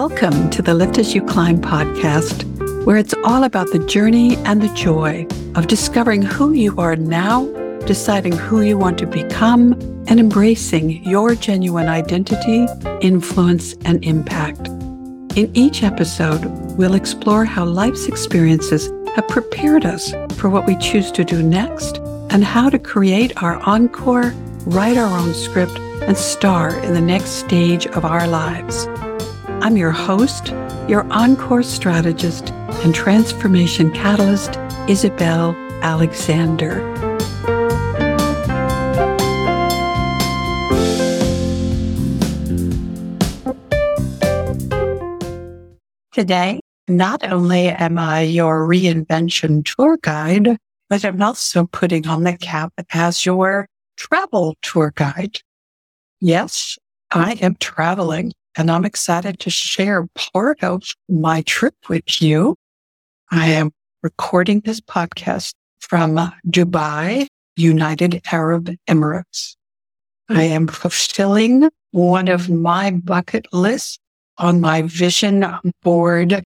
Welcome to the Lift As You Climb podcast, where it's all about the journey and the joy of discovering who you are now, deciding who you want to become, and embracing your genuine identity, influence, and impact. In each episode, we'll explore how life's experiences have prepared us for what we choose to do next and how to create our encore, write our own script, and star in the next stage of our lives. I'm your host, your encore strategist and transformation catalyst, Isabel Alexander. Today, not only am I your reinvention tour guide, but I'm also putting on the cap as your travel tour guide. Yes, I am traveling and I'm excited to share part of my trip with you. I am recording this podcast from uh, Dubai, United Arab Emirates. I am fulfilling one of my bucket lists on my vision board.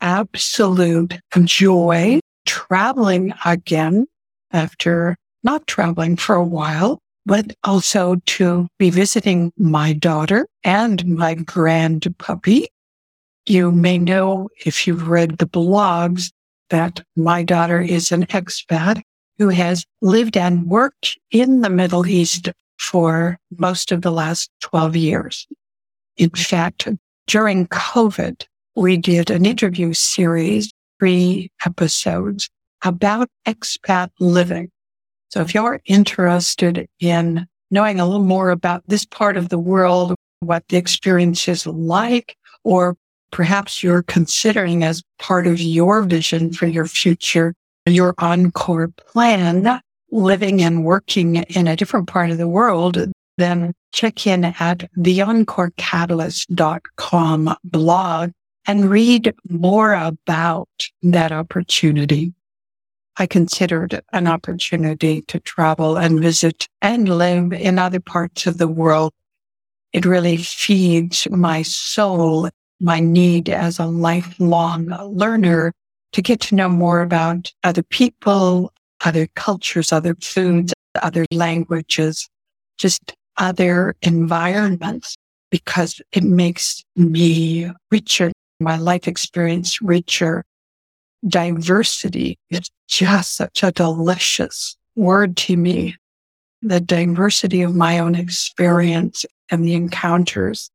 Absolute joy traveling again after not traveling for a while but also to be visiting my daughter and my grand puppy. You may know if you've read the blogs that my daughter is an expat who has lived and worked in the Middle East for most of the last 12 years. In fact, during COVID, we did an interview series, three episodes about expat living. So if you're interested in knowing a little more about this part of the world, what the experience is like, or perhaps you're considering as part of your vision for your future, your encore plan, living and working in a different part of the world, then check in at theencorecatalyst.com blog and read more about that opportunity. I considered an opportunity to travel and visit and live in other parts of the world. It really feeds my soul, my need as a lifelong learner to get to know more about other people, other cultures, other foods, other languages, just other environments, because it makes me richer, my life experience richer diversity is just such a delicious word to me. The diversity of my own experience and the encounters,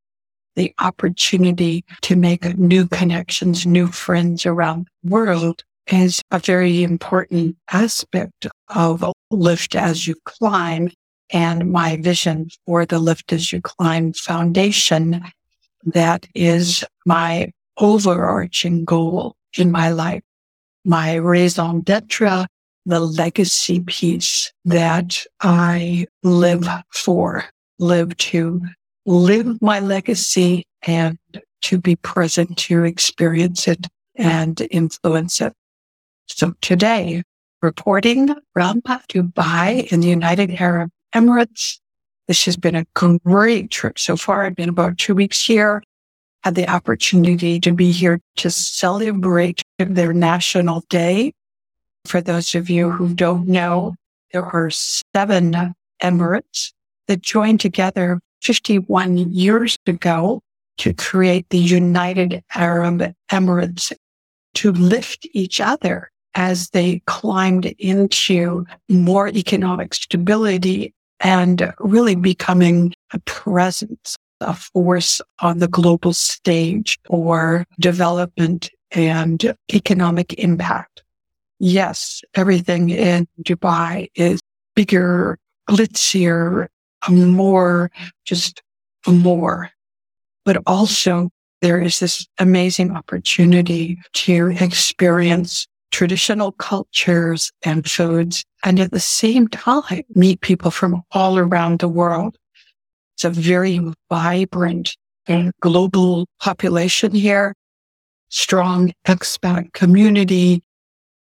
the opportunity to make new connections, new friends around the world is a very important aspect of Lift as you climb and my vision for the Lift as you climb foundation. That is my overarching goal in my life my raison d'etre, the legacy piece that I live for, live to live my legacy and to be present to experience it and influence it. So today, reporting from Dubai in the United Arab Emirates. This has been a great trip so far. I've been about two weeks here had the opportunity to be here to celebrate their national day. For those of you who don't know, there are seven Emirates that joined together 51 years ago to create the United Arab Emirates to lift each other as they climbed into more economic stability and really becoming a presence a force on the global stage for development and economic impact. Yes, everything in Dubai is bigger, glitzier, more, just more. But also there is this amazing opportunity to experience traditional cultures and foods and at the same time meet people from all around the world. It's a very vibrant and global population here, strong expat community.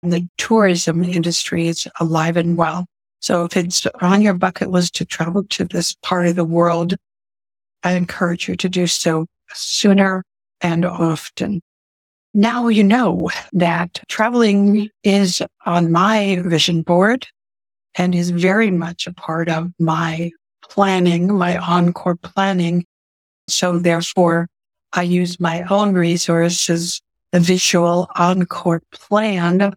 The tourism industry is alive and well. So if it's on your bucket list to travel to this part of the world, I encourage you to do so sooner and often. Now you know that traveling is on my vision board and is very much a part of my planning, my encore planning. So therefore, I use my own resources, the visual encore plan,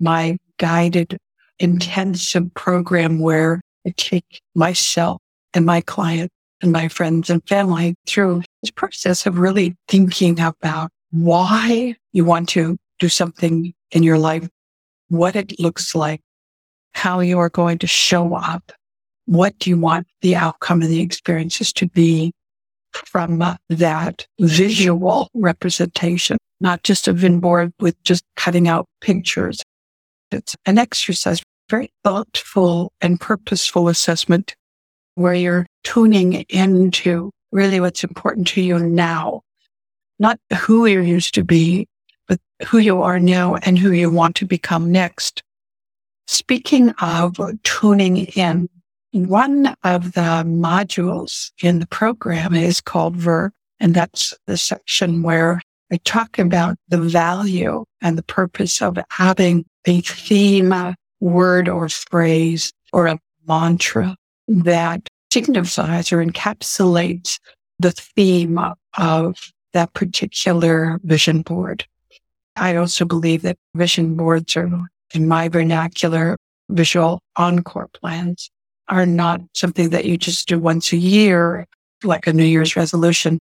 my guided intensive program where I take myself and my client and my friends and family through this process of really thinking about why you want to do something in your life, what it looks like, how you are going to show up, what do you want the outcome of the experiences to be from uh, that visual representation, not just a Vin board with just cutting out pictures. It's an exercise, very thoughtful and purposeful assessment where you're tuning into really what's important to you now, not who you used to be, but who you are now and who you want to become next. Speaking of tuning in, one of the modules in the program is called Verb, and that's the section where I talk about the value and the purpose of having a theme, word or phrase or a mantra that signifies or encapsulates the theme of that particular vision board. I also believe that vision boards are, in my vernacular, visual encore plans are not something that you just do once a year, like a New Year's resolution.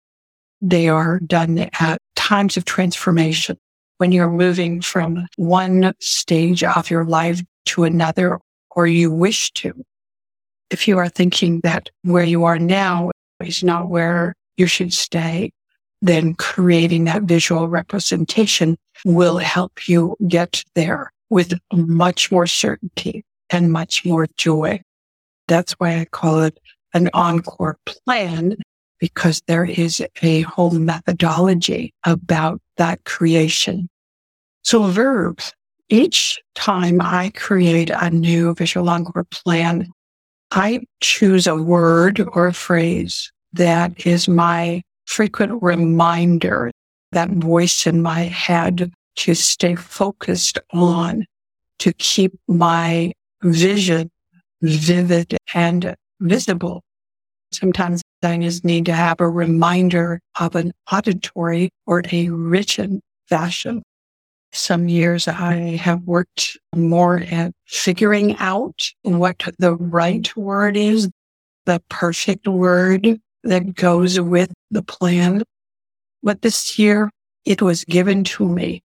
They are done at times of transformation when you're moving from one stage of your life to another, or you wish to. If you are thinking that where you are now is not where you should stay, then creating that visual representation will help you get there with much more certainty and much more joy. That's why I call it an encore plan because there is a whole methodology about that creation. So verbs, each time I create a new visual encore plan, I choose a word or a phrase that is my frequent reminder, that voice in my head to stay focused on, to keep my vision vivid and visible. Sometimes just need to have a reminder of an auditory or a written fashion. Some years I have worked more at figuring out what the right word is, the perfect word that goes with the plan. But this year it was given to me.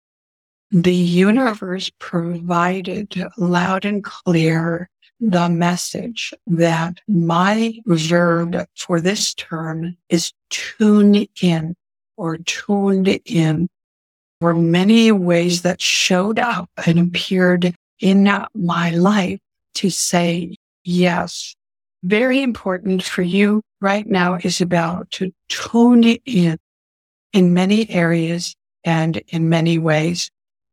The universe provided loud and clear the message that my verb for this term is tune in or tuned in. Were many ways that showed up and appeared in my life to say, yes, very important for you right now is about to tune in in many areas and in many ways,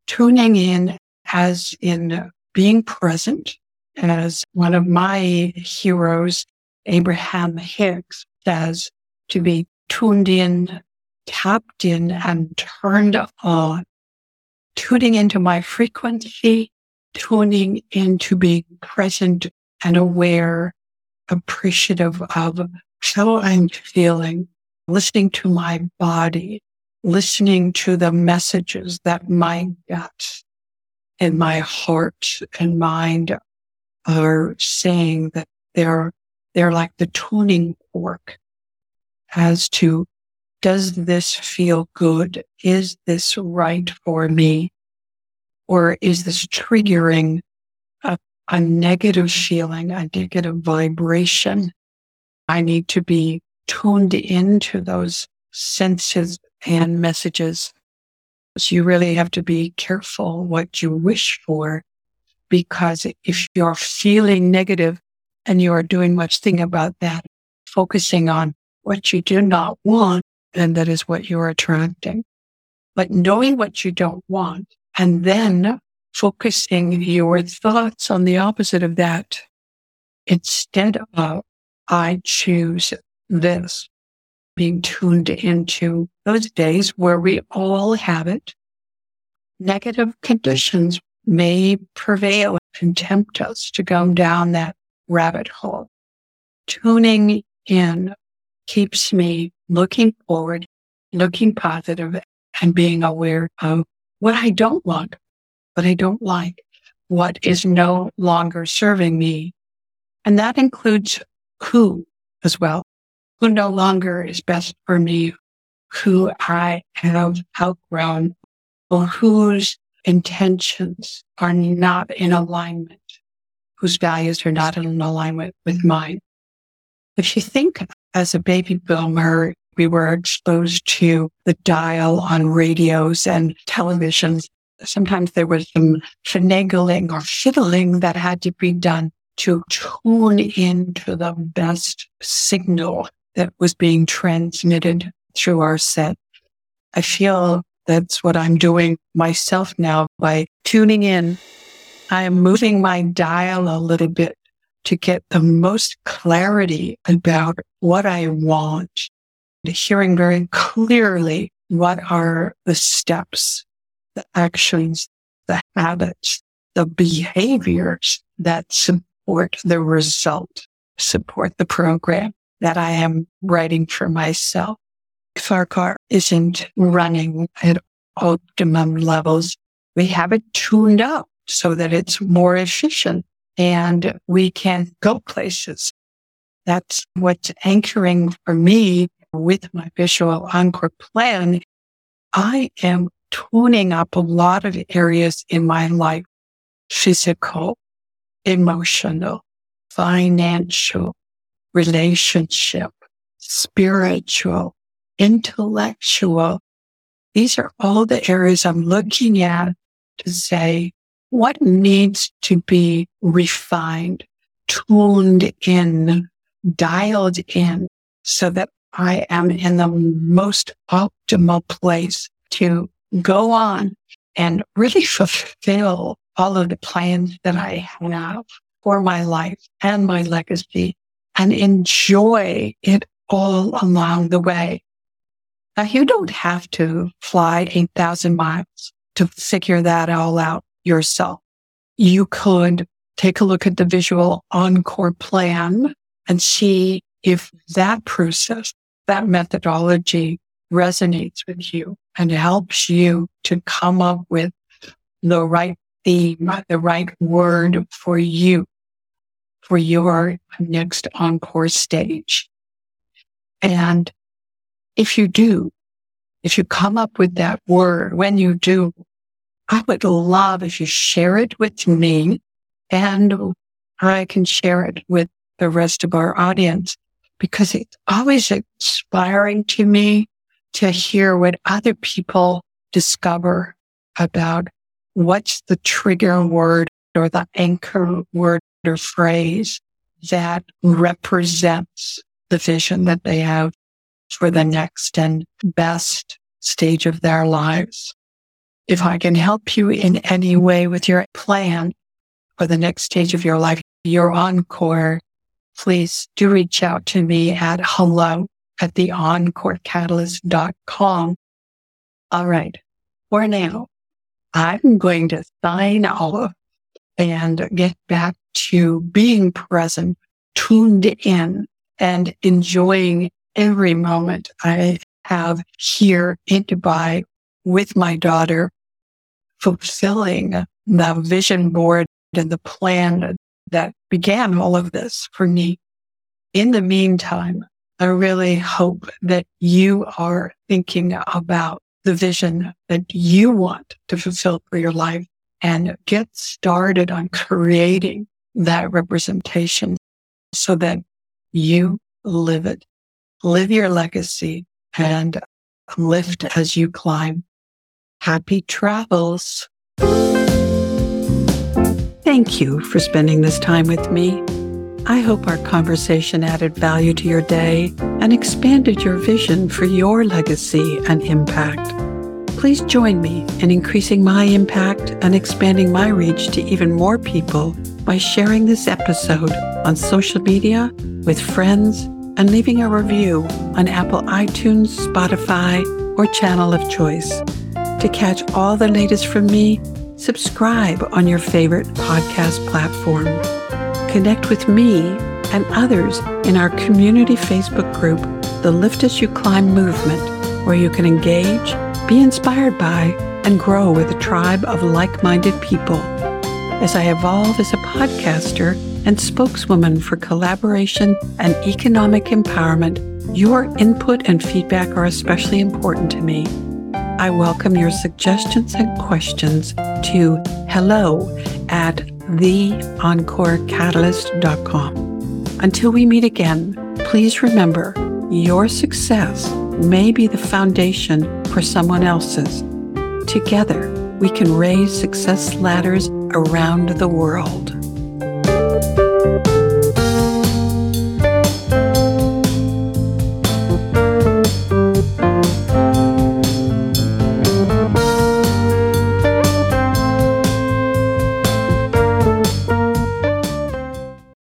tuning in as in being present, as one of my heroes, Abraham Hicks, says, to be tuned in, tapped in, and turned on, tuning into my frequency, tuning into being present and aware, appreciative of how I'm feeling, listening to my body, listening to the messages that my gut and my heart and mind are saying that they're, they're like the tuning fork as to, does this feel good? Is this right for me? Or is this triggering a, a negative feeling, a negative vibration? I need to be tuned into those senses and messages. So you really have to be careful what you wish for because if you're feeling negative and you are doing much thinking about that, focusing on what you do not want, then that is what you're attracting. But knowing what you don't want and then focusing your thoughts on the opposite of that instead of I choose this. being tuned into those days where we all have it. Negative conditions may prevail and tempt us to go down that rabbit hole. Tuning in keeps me looking forward, looking positive, and being aware of what I don't want, what I don't like, what is no longer serving me. And that includes who as well, who no longer is best for me, who I have outgrown, or whose intentions are not in alignment, whose values are not in alignment with mine. If you think as a baby boomer, we were exposed to the dial on radios and televisions. Sometimes there was some finagling or fiddling that had to be done to tune into the best signal that was being transmitted through our set. I feel that's what I'm doing myself now by tuning in. I am moving my dial a little bit to get the most clarity about what I want, hearing very clearly what are the steps, the actions, the habits, the behaviors that support the result, support the program that I am writing for myself. Car isn't running at optimum levels, we have it tuned up so that it's more efficient and we can go places. That's what's anchoring for me with my visual encore plan. I am tuning up a lot of areas in my life, physical, emotional, financial, relationship, spiritual, intellectual. These are all the areas I'm looking at to say, what needs to be refined, tuned in, dialed in so that I am in the most optimal place to go on and really fulfill all of the plans that I have for my life and my legacy and enjoy it all along the way. Now, you don't have to fly 8,000 miles to figure that all out yourself. You could take a look at the visual encore plan and see if that process, that methodology resonates with you and helps you to come up with the right theme, the right word for you, for your next encore stage. And if you do, if you come up with that word, when you do, I would love if you share it with me and I can share it with the rest of our audience because it's always inspiring to me to hear what other people discover about what's the trigger word or the anchor word or phrase that represents the vision that they have for the next and best stage of their lives. If I can help you in any way with your plan for the next stage of your life, your encore, please do reach out to me at hello at the encorecatalyst.com. All right. For now, I'm going to sign off and get back to being present, tuned in and enjoying every moment I have here in Dubai with my daughter, fulfilling the vision board and the plan that began all of this for me. In the meantime, I really hope that you are thinking about the vision that you want to fulfill for your life and get started on creating that representation so that you live it, live your legacy and lift as you climb. Happy travels. Thank you for spending this time with me. I hope our conversation added value to your day and expanded your vision for your legacy and impact. Please join me in increasing my impact and expanding my reach to even more people by sharing this episode on social media with friends and leaving a review on Apple iTunes, Spotify, or channel of choice. To catch all the latest from me, subscribe on your favorite podcast platform. Connect with me and others in our community Facebook group, the Lift As You Climb Movement, where you can engage, be inspired by, and grow with a tribe of like minded people. As I evolve as a podcaster and spokeswoman for collaboration and economic empowerment, your input and feedback are especially important to me. I welcome your suggestions and questions to hello at theencorecatalyst.com. Until we meet again, please remember your success may be the foundation for someone else's. Together, we can raise success ladders around the world.